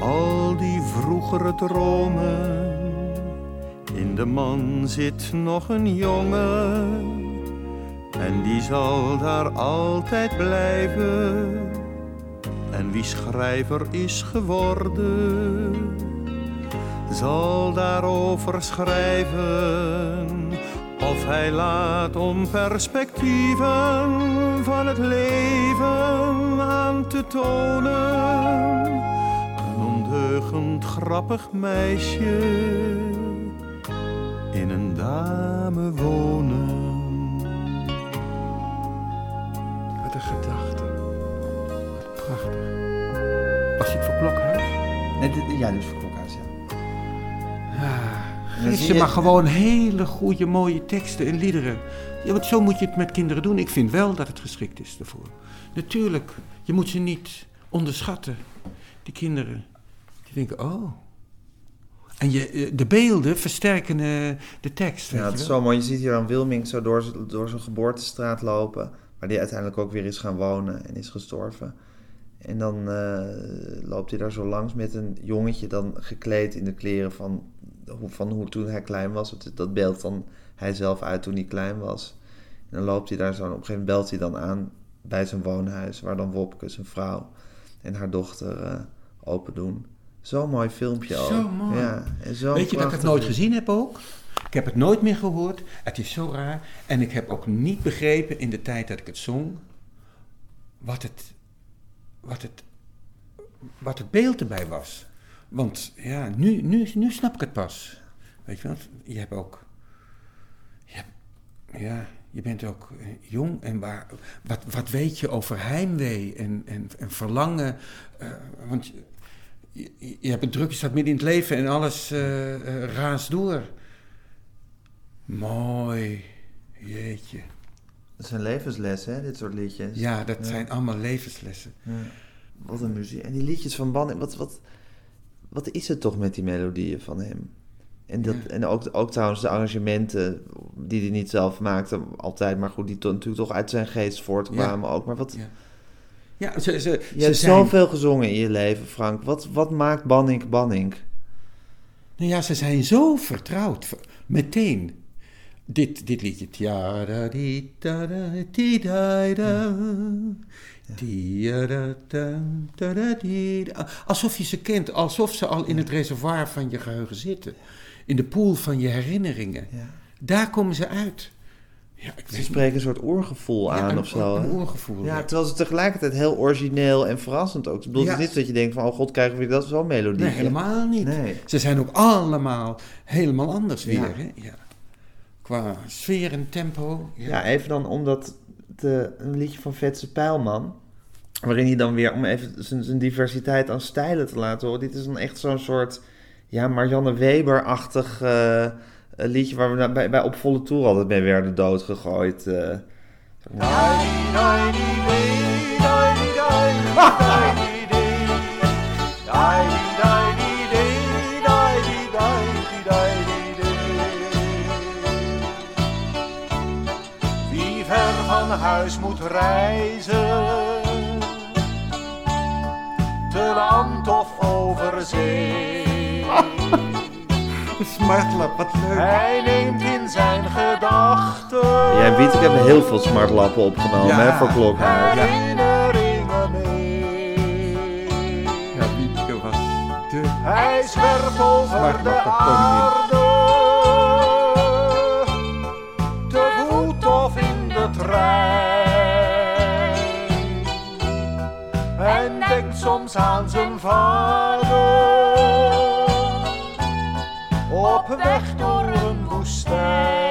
al die vroegere dromen. In de man zit nog een jongen en die zal daar altijd blijven. En wie schrijver is geworden, zal daarover schrijven. Of hij laat om perspectieven van het leven aan te tonen. Een ondeugend grappig meisje in een dame wonen. Wat een gedachte. Wat prachtig. Was dit voor Klokhuis? Nee, ja, dit voor geef ze maar gewoon hele goede, mooie teksten en liederen. Ja, want zo moet je het met kinderen doen. Ik vind wel dat het geschikt is daarvoor. Natuurlijk, je moet ze niet onderschatten. Die kinderen, die denken, oh. En je, eh, de beelden versterken eh, de tekst, Ja, het is zo mooi. Je ziet hier dan Wilming zo door, door zijn geboortestraat lopen. Waar die uiteindelijk ook weer is gaan wonen en is gestorven. En dan eh, loopt hij daar zo langs met een jongetje dan gekleed in de kleren van, van hoe toen hij klein was. Dat, beeldt dan hij zelf uit toen hij klein was. En dan loopt hij daar zo en op een gegeven moment belt hij dan aan bij zijn woonhuis. Waar dan Wopke, zijn vrouw en haar dochter eh, open doen. Zo'n mooi filmpje ook. Zo mooi. Ja, en zo Weet je dat ik het nooit gezien heb ook? Ik heb het nooit meer gehoord. Het is zo raar. En ik heb ook niet begrepen in de tijd dat ik het zong... wat het, wat het, wat het beeld erbij was. Want ja, nu, nu, nu snap ik het pas. Weet je wel? Je hebt ook... Je hebt, ja, je bent ook eh, jong en waar, wat, wat weet je over heimwee en, en, en verlangen? eh, want je- je, hebt een druk, je staat midden in het leven en alles eh, raast door. Mooi. Jeetje. Dat zijn levenslessen, hè, dit soort liedjes. Ja, dat zijn allemaal levenslessen. Wat een muziek. En die liedjes van Banning, wat, wat, wat is het toch met die melodieën van hem? En, dat, Ja. en ook, ook trouwens de arrangementen, die hij niet zelf maakte, altijd, maar goed, die to- natuurlijk toch uit zijn geest voortkwamen ook. Maar wat, Ja. Ja, ze, ze, je ze hebt zijn, zoveel gezongen in je leven, Frank. Wat, wat maakt Banning Banning? nou ja, ze zijn zo vertrouwd. ver- Meteen. Dit, dit liedje. Tja, Alsof je ze kent, alsof ze al in het reservoir van je geheugen zitten. In de pool van je herinneringen. Daar komen ze uit. Ja, ik Ze spreken een soort oorgevoel Ja, aan een, of zo. Een oorgevoel. Ja, ja. terwijl ze tegelijkertijd heel origineel en verrassend ook. Ik bedoel, het Ja. is niet dat je denkt van, oh god, krijgen we dat zo'n melodie. Nee, helemaal niet. Nee. Ze zijn ook allemaal helemaal anders weer. Hè? Ja. Qua sfeer en tempo. Ja. Ja, even dan omdat een liedje van Vetse Pijlman, waarin hij dan weer, om even zijn, diversiteit aan stijlen te laten horen, dit is dan echt zo'n soort, ja, Marianne Weber-achtig eh, eh, liedje waar we bij, bij Op Volle Toer altijd mee werden doodgegooid. Wie ver van huis moet reizen, te land of over zee. Smartlap, wat leuk. Hij neemt in zijn gedachten Jij en Wiet, ik heb heel veel smartlappen opgenomen Ja. hè, voor Klokhuis. herinneringen mee. Ja, Wietke was de... Hij zwerft over de aarde, soms aan zijn vader, op weg door een woestijn.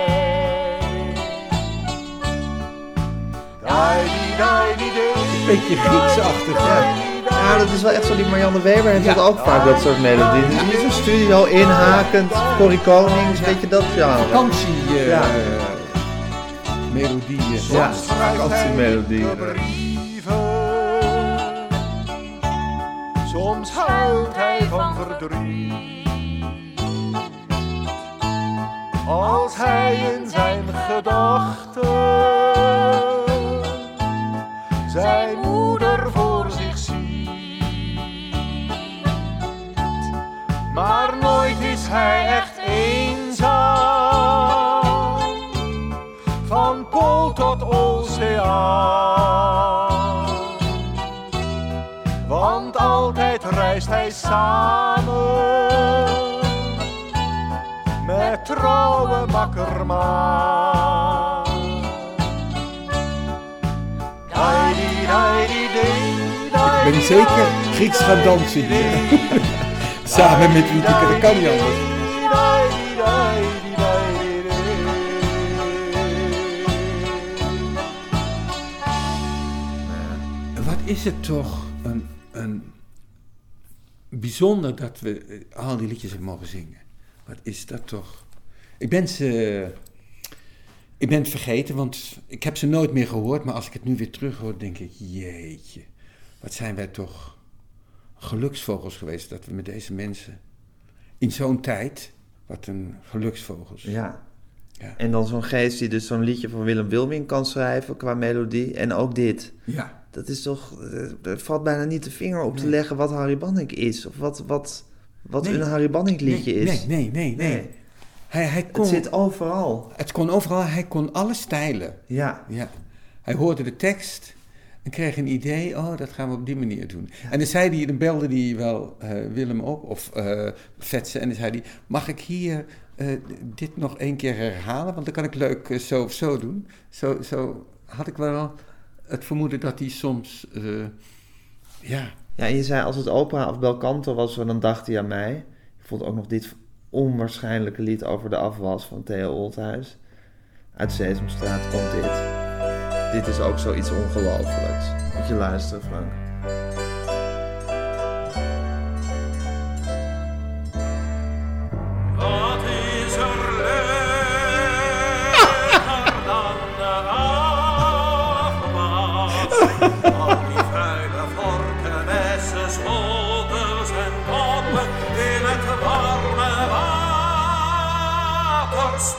Beetje Grieksachtig. Ja. Ja, dat is wel echt zo. Die Marianne Weber heeft Ja. dat ook vaak, dat soort melodieën. Dus niet zo'n studio inhakend, Corrie Konings, weet je dat genre. Vakantie... eh, Ja. melodieën. Ja, Soms huilt hij van verdriet. Als hij in zijn gedachten zijn moeder voor zich ziet. Maar nooit is hij echt eenzaam van pool tot oceaan. Reist hij samen met trouwe makkerma. Ik ben zeker Grieks gaan dansen hier. Samen met Wietke, dat kan niet anders. Wat is het toch bijzonder dat we eh, al die liedjes hebben mogen zingen. Wat is dat toch? Ik ben ze... Ik ben het vergeten, want ik heb ze nooit meer gehoord. Maar als ik het nu weer terughoor, denk ik... Jeetje, wat zijn wij toch geluksvogels geweest... dat we met deze mensen in zo'n tijd... Wat een geluksvogels. Ja. Ja. En dan zo'n geest die dus zo'n liedje van Willem Wilming kan schrijven qua melodie. En ook dit. Ja. Dat is toch... eh, Er valt bijna niet de vinger op te leggen wat Harry Banning is. Of wat, wat, wat Nee. een Harry Banning liedje nee, is. Nee, nee, nee. nee. Nee. Hij, hij kon, Het zit overal. het kon overal, hij kon alle stijlen. Ja. Ja. Hij hoorde de tekst en kreeg een idee, oh, dat gaan we op die manier doen. En dan zei hij, dan belde hij wel eh, Willem op, of eh Vetse, en dan zei hij, mag ik hier eh, dit nog één keer herhalen? Want dan kan ik leuk eh, zo of zo doen. Zo, zo had ik wel het vermoeden dat hij soms, eh, ja, Ja, en je zei als het opera of bel canto was, dan dacht hij aan mij. Ik vond ook nog dit onwaarschijnlijke lied over de afwas van Theo Oldhuis. Uit Sesamstraat komt dit. Dit is ook zoiets ongelooflijks. Moet je luisteren, Frank.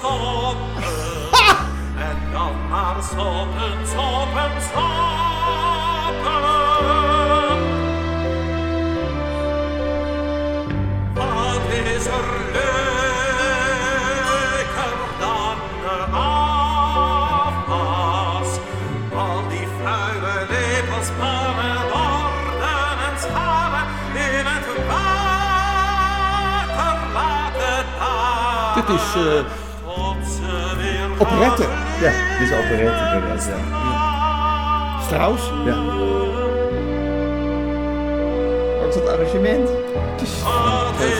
Stoppen. en dan maar stoppen, stoppen, stoppen. Wat is er leuker dan de afwas? Al die vuile lepels, pannen, borden en schalen in het water laten dalen. Dit is weer operette. Ja, dit is operette inderdaad, ja. Strauss. ja. Ook dat arrangement. Het is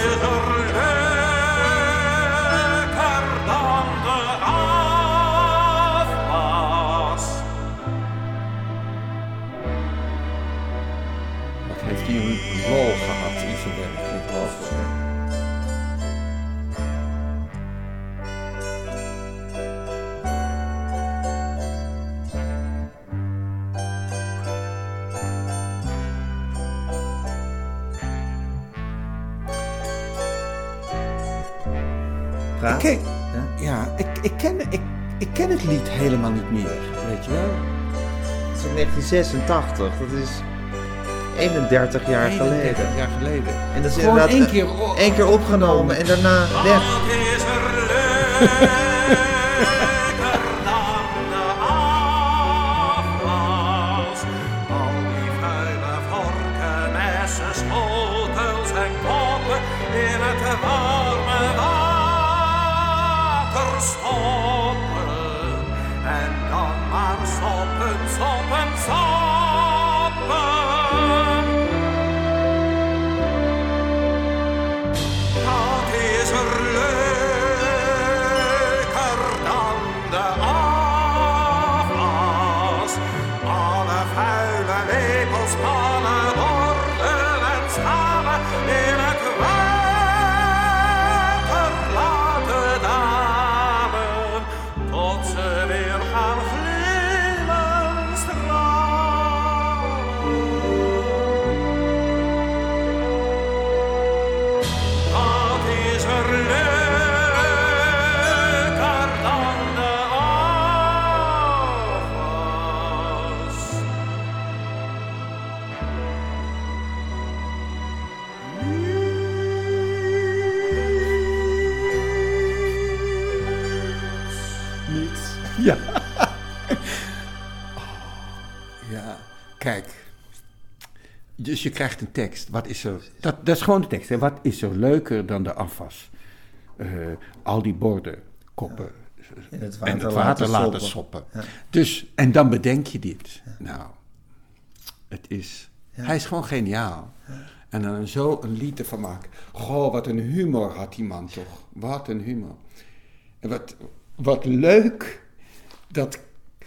1986, dat is 31 jaar 31 geleden. jaar geleden. En dat is Gewoon inderdaad één eh, keer één keer opgenomen en daarna weg. Dus je krijgt een tekst. Wat is er... Dat, dat is gewoon de tekst. Hè. Wat is er leuker dan de afwas? Eh, al die borden, koppen. Het en het water laten soppen. Dus, en dan bedenk je dit. Nou, het is... Hij is gewoon geniaal. En dan zo een lied ervan maken. Goh, wat een humor had die man toch. Wat een humor. En wat, wat leuk dat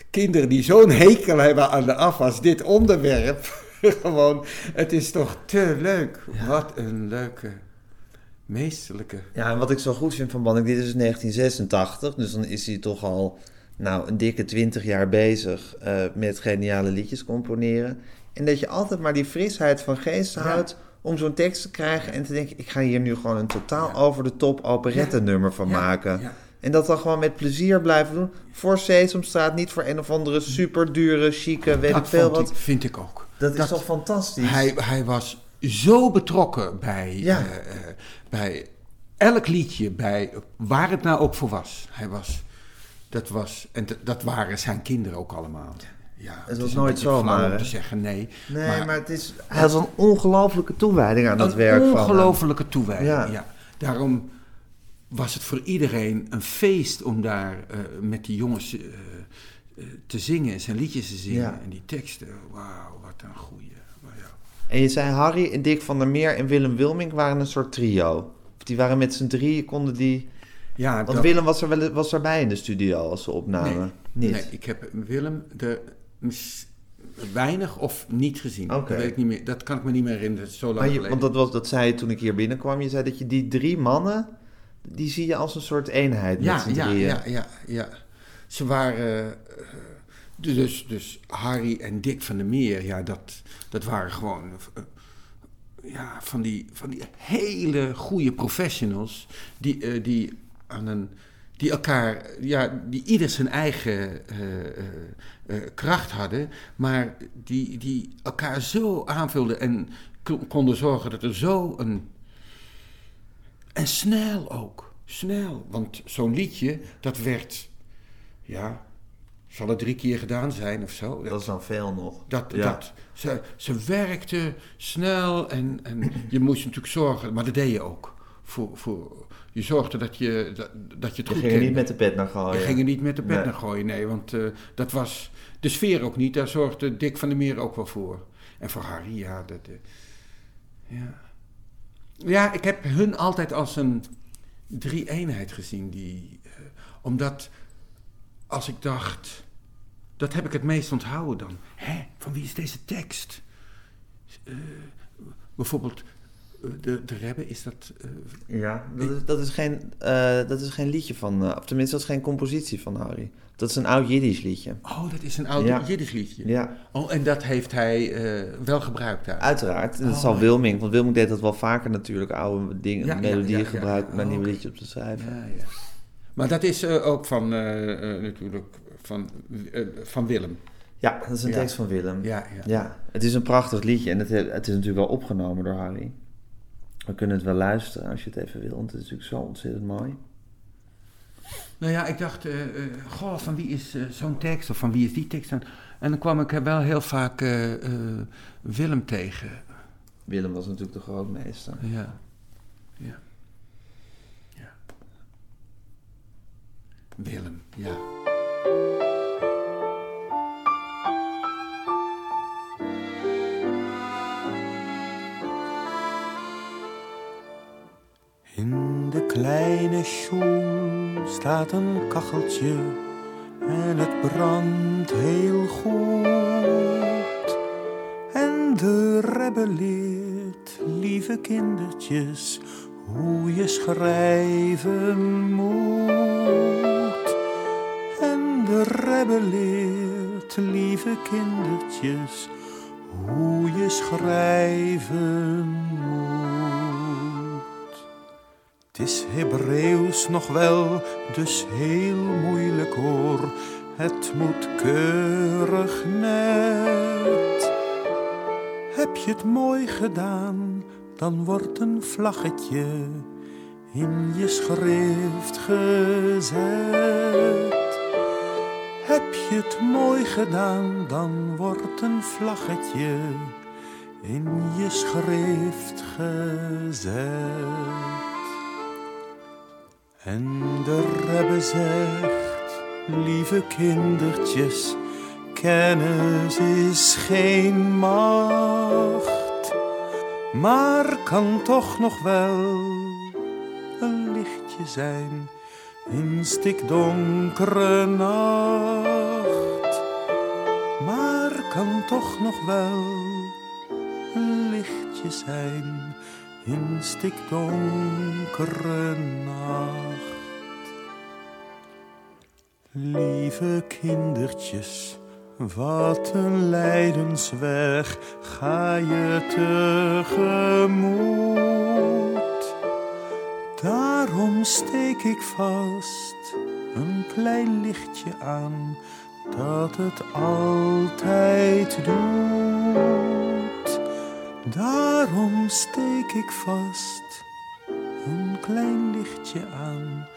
kinderen die zo'n hekel hebben aan de afwas, dit onderwerp, gewoon, het is toch te leuk. Wat een leuke, meesterlijke. Ja, en wat ik zo goed vind van Banning, dit is 1986, dus dan is hij toch al nou, een dikke 20 jaar bezig eh, met geniale liedjes componeren. En dat je altijd maar die frisheid van geest houdt om zo'n tekst te krijgen en te denken, ik ga hier nu gewoon een totaal over de top operettennummer van Ja, maken. En dat dan gewoon met plezier blijven doen. Voor Sesamstraat, niet voor een of andere super dure, chique, weet ik Dat veel wat. ik, vind ik ook. Dat is toch fantastisch? Hij, hij was zo betrokken bij, Ja. eh, eh, bij elk liedje, bij waar het nou ook voor was. Hij was, dat was, en dat- waren zijn kinderen ook allemaal. Ja, was is een nooit zomaar, om te zeggen, nee. Nee, maar, het is, hij had een ongelofelijke toewijding aan dat een werk van hem. ongelofelijke toewijding, Ja. ja. Daarom was het voor iedereen een feest om daar eh, met die jongens eh, eh, te zingen, zijn liedjes te zingen. Ja. En die teksten, wauw, een goeie. Maar ja. En je zei Harry en Dick van der Meer en Willem Wilming waren een soort trio. Of die waren met z'n drieën, konden die... Ja, Want dat- Willem was, er wel, was erbij in de studio als ze opnamen. Nee, nee, ik heb Willem de, weinig of niet gezien. Oké. Dat, weet ik niet meer, dat kan ik me niet meer herinneren, zo lang Maar je, want dat, was, dat zei je toen ik hier binnenkwam. Je zei dat je die drie mannen, die zie je als een soort eenheid met ja, z'n ja, drieën. ja, ja, ja. Ze waren... eh, dus, dus Harry en Dick van der Meer, ja, dat, dat waren gewoon... eh, ja, van die, van die hele goede professionals... die, eh, die aan een die elkaar, ja, die ieder zijn eigen eh, kracht hadden, maar die, die elkaar zo aanvulden en konden zorgen dat er zo een. En snel ook, snel. Want zo'n liedje, dat werd, ja, zal het drie keer gedaan zijn of zo. Dat is dan veel nog. Dat, Ja. dat, ze, ze werkte snel en, en je moest natuurlijk zorgen, maar dat deed je ook. Voor, voor, je zorgde dat je, dat, dat je het Je ging er niet met de pet naar gooien. Je ging er niet met de pet Nee. naar gooien, nee, want eh, dat was de sfeer ook niet. Daar zorgde Dick van der Meer ook wel voor. En voor Harry, ja. Dat, ja. ja, ik heb hun altijd als een drie-eenheid gezien. Die, eh, omdat als ik dacht, dat heb ik het meest onthouden dan. Hé, van wie is deze tekst? Eh, bijvoorbeeld, eh, de, de Rebbe, is dat... eh, Ja, dat is, dat is, geen, dat is geen liedje van... of tenminste, dat is geen compositie van Harry. Dat is een oud Jiddisch liedje. oh, dat is een oud Ja. Jiddisch liedje. Ja, Oh, en dat heeft hij wel gebruikt daar. uiteraard. Dat Oh. zal Wilming, want Wilming deed dat wel vaker natuurlijk. Oude dingen, Ja, melodieën ja, gebruiken om daar Oh, nieuwe oké. liedjes op te schrijven. Maar dat is ook van, natuurlijk, van, eh, van Willem. Ja, dat is een Ja. tekst van Willem. Ja, ja. Ja, het is een prachtig liedje en het, he- het is natuurlijk wel opgenomen door Harry. We kunnen het wel luisteren als je het even wil, want het is natuurlijk zo ontzettend mooi. Nou ja, ik dacht, eh, eh, goh, van wie is zo'n tekst of van wie is die tekst dan? En dan kwam ik er wel heel vaak eh, eh, Willem tegen. Willem was natuurlijk de grootmeester. Ja. Ja. Ja. Willem, ja. Kleine schoen staat een kacheltje en het brandt heel goed. En de rebbe leert, lieve kindertjes, hoe je schrijven moet. En de rebbe leert, lieve kindertjes, hoe je schrijven Het is Hebreeuws nog wel, dus heel moeilijk hoor. Het moet keurig net. Heb je het mooi gedaan, dan wordt een vlaggetje in je schrift gezet. Heb je het mooi gedaan, dan wordt een vlaggetje in je schrift gezet. En de Rebbe zegt, lieve kindertjes, kennis is geen macht, maar kan toch nog wel een lichtje zijn in stikdonkere nacht. Maar kan toch nog wel een lichtje zijn in stikdonkere nacht. Lieve kindertjes, wat een lijdensweg ga je tegemoet. Daarom steek ik vast een klein lichtje aan dat het altijd doet. Daarom steek ik vast een klein lichtje aan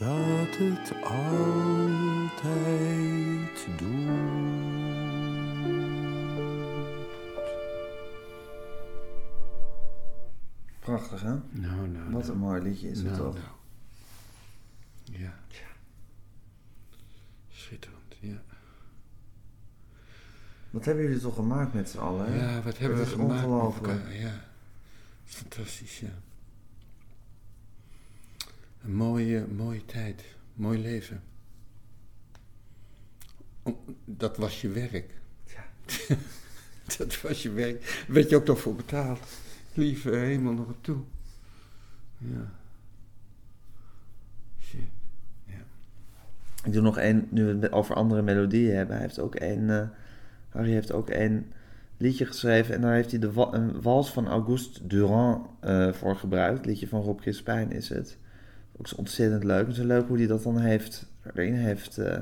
dat het altijd doet. Prachtig, hè? Nou, nou, Wat een mooi liedje is het nou, toch? nou. Ja. Schitterend, ja. Wat hebben jullie toch gemaakt met z'n allen, hè? Ja, wat hebben we gemaakt ongelooflijk. Ja, fantastisch, ja. Een mooie, mooie tijd, mooi leven. Om- Dat was je werk. Ja. dat was je werk. Daar werd je ook nog voor betaald. Lieve hemel nog toe. Ja. Shit. Ik doe nog één, nu we het over andere melodieën hebben. Hij heeft ook één, eh, Harry heeft ook één liedje geschreven. En daar heeft hij de wa- een wals van Auguste Durand eh, voor gebruikt. Liedje van Rob Crispijn is het. Ook ontzettend leuk. Het is leuk hoe hij dat dan heeft, erin heeft uh,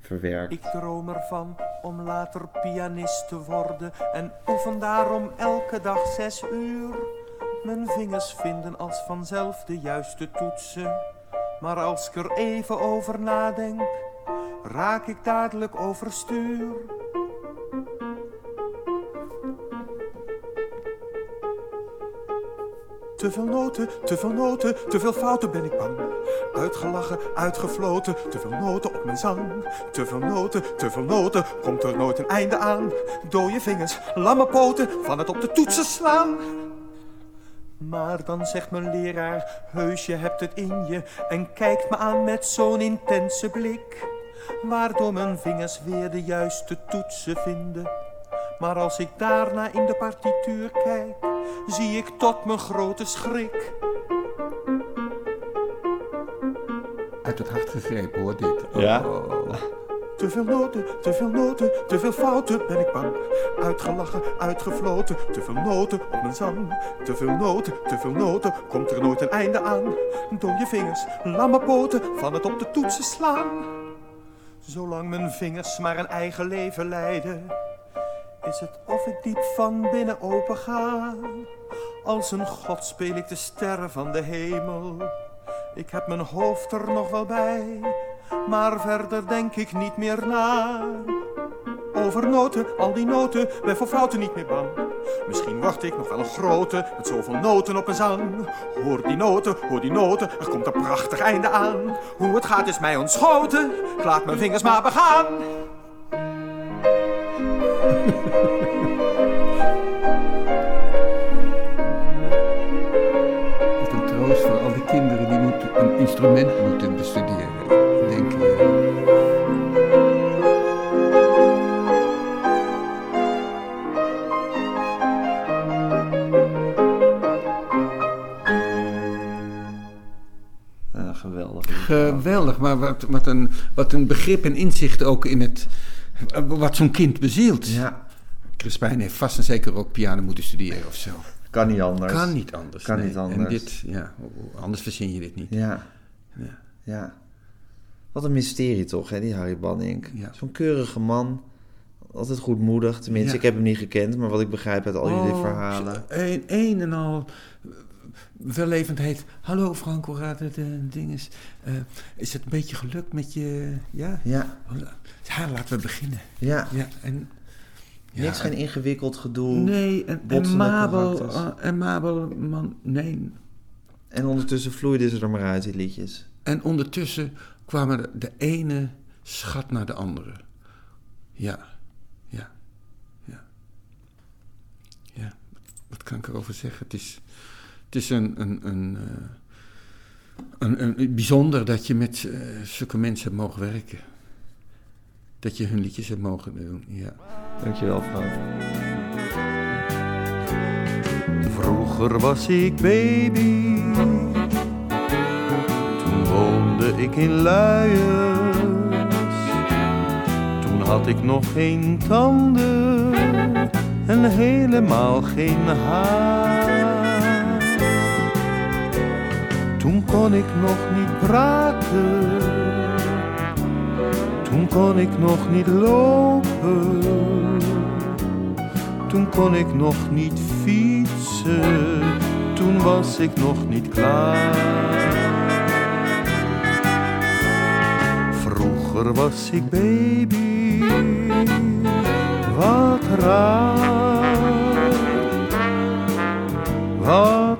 verwerkt. Ik droom ervan om later pianist te worden en oefen daarom elke dag zes uur. Mijn vingers vinden als vanzelf de juiste toetsen. Maar als ik er even over nadenk, raak ik dadelijk overstuur. Te veel noten, te veel noten, te veel fouten ben ik bang. Uitgelachen, uitgefloten, te veel noten op mijn zang. Te veel noten, te veel noten, komt er nooit een einde aan. Dode vingers, lamme poten, van het op de toetsen slaan. Maar dan zegt mijn leraar, heus je hebt het in je En kijkt me aan met zo'n intense blik Waardoor mijn vingers weer de juiste toetsen vinden Maar als ik daarna in de partituur kijk Zie ik tot mijn grote schrik Uit het hart gegrepen hoor dit Ja? Oh. Te veel noten, te veel noten, te veel fouten ben ik bang. Uitgelachen, uitgefloten, te veel noten op mijn zang. Te veel noten, te veel noten, komt er nooit een einde aan. Dode vingers, lamme poten, van het op de toetsen slaan. Zolang mijn vingers maar een eigen leven leiden, is het of ik diep van binnen open ga. Als een god speel ik de sterren van de hemel. Ik heb mijn hoofd er nog wel bij maar verder denk ik niet meer na. Over noten, al die noten, ben voor fouten niet meer bang. Misschien wacht ik nog wel een grote, met zoveel noten op een zang. Hoor die noten, hoor die noten, er komt een prachtig einde aan. Hoe het gaat is mij ontschoten, ik laat mijn vingers maar begaan. Wat een troost voor al die kinderen die moeten een instrument moeten bestuderen. Denk ik. Geweldig. Geweldig, maar wat, wat, een, wat een begrip en inzicht ook in het. Wat zo'n kind bezielt. Ja, Crispijn heeft vast en zeker ook piano moeten studeren of zo. kan niet anders. Kan niet anders. Kan nee. niet anders. En dit, ja, anders verzin je dit niet. Ja. Ja. ja. Wat een mysterie toch, hè, die Harry Banning. Ja. Zo'n keurige man. Altijd goedmoedig. Tenminste, Ja. ik heb hem niet gekend, maar wat ik begrijp uit al jullie Oh, verhalen. Een, een en al wellevendheid. Hallo Frank, hoe gaat het? Uh, ding is, eh, is het een beetje gelukt met je... Ja? Ja, Ja, laten we beginnen. ja. Ja, en... ja, Niks geen ingewikkeld gedoe. Nee, en, Mabel, uh, en Mabel, man, nee. En ondertussen vloeiden ze er maar uit, die liedjes. En ondertussen kwamen de, de ene schat naar de andere. Ja, ja, ja. Ja, wat kan ik erover zeggen? Het is, het is een, een, een, eh, een, een, bijzonder dat je met eh, zulke mensen mogen werken. Dat je hun liedjes hebt mogen doen, ja. Dankjewel, Frank. Vroeger was ik baby, toen woonde ik in Luiers. Toen had ik nog geen tanden en helemaal geen haar. Kon ik nog niet praten, toen kon ik nog niet lopen. Toen kon ik nog niet fietsen, toen was ik nog niet klaar. Vroeger was ik baby, wat raar, wat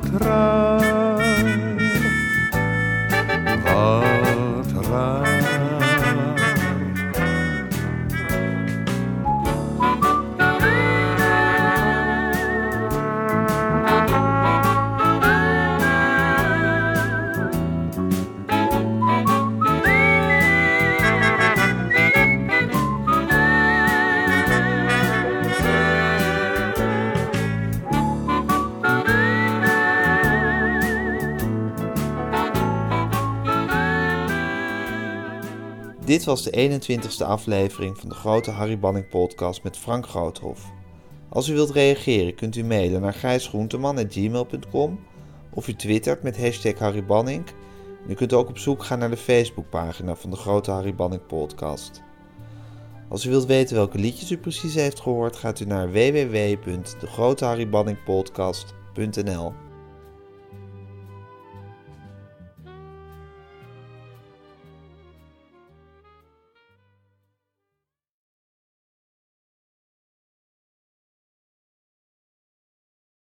Dit was de 21ste aflevering van de Grote Harry Banning podcast met Frank Groothof. Als u wilt reageren kunt u mailen naar gijsgroenteman.gmail.com of u twittert met hashtag Harry U kunt ook op zoek gaan naar de Facebookpagina van de Grote Harry Banning podcast. Als u wilt weten welke liedjes u precies heeft gehoord, gaat u naar www.degroteharrybanningpodcast.nl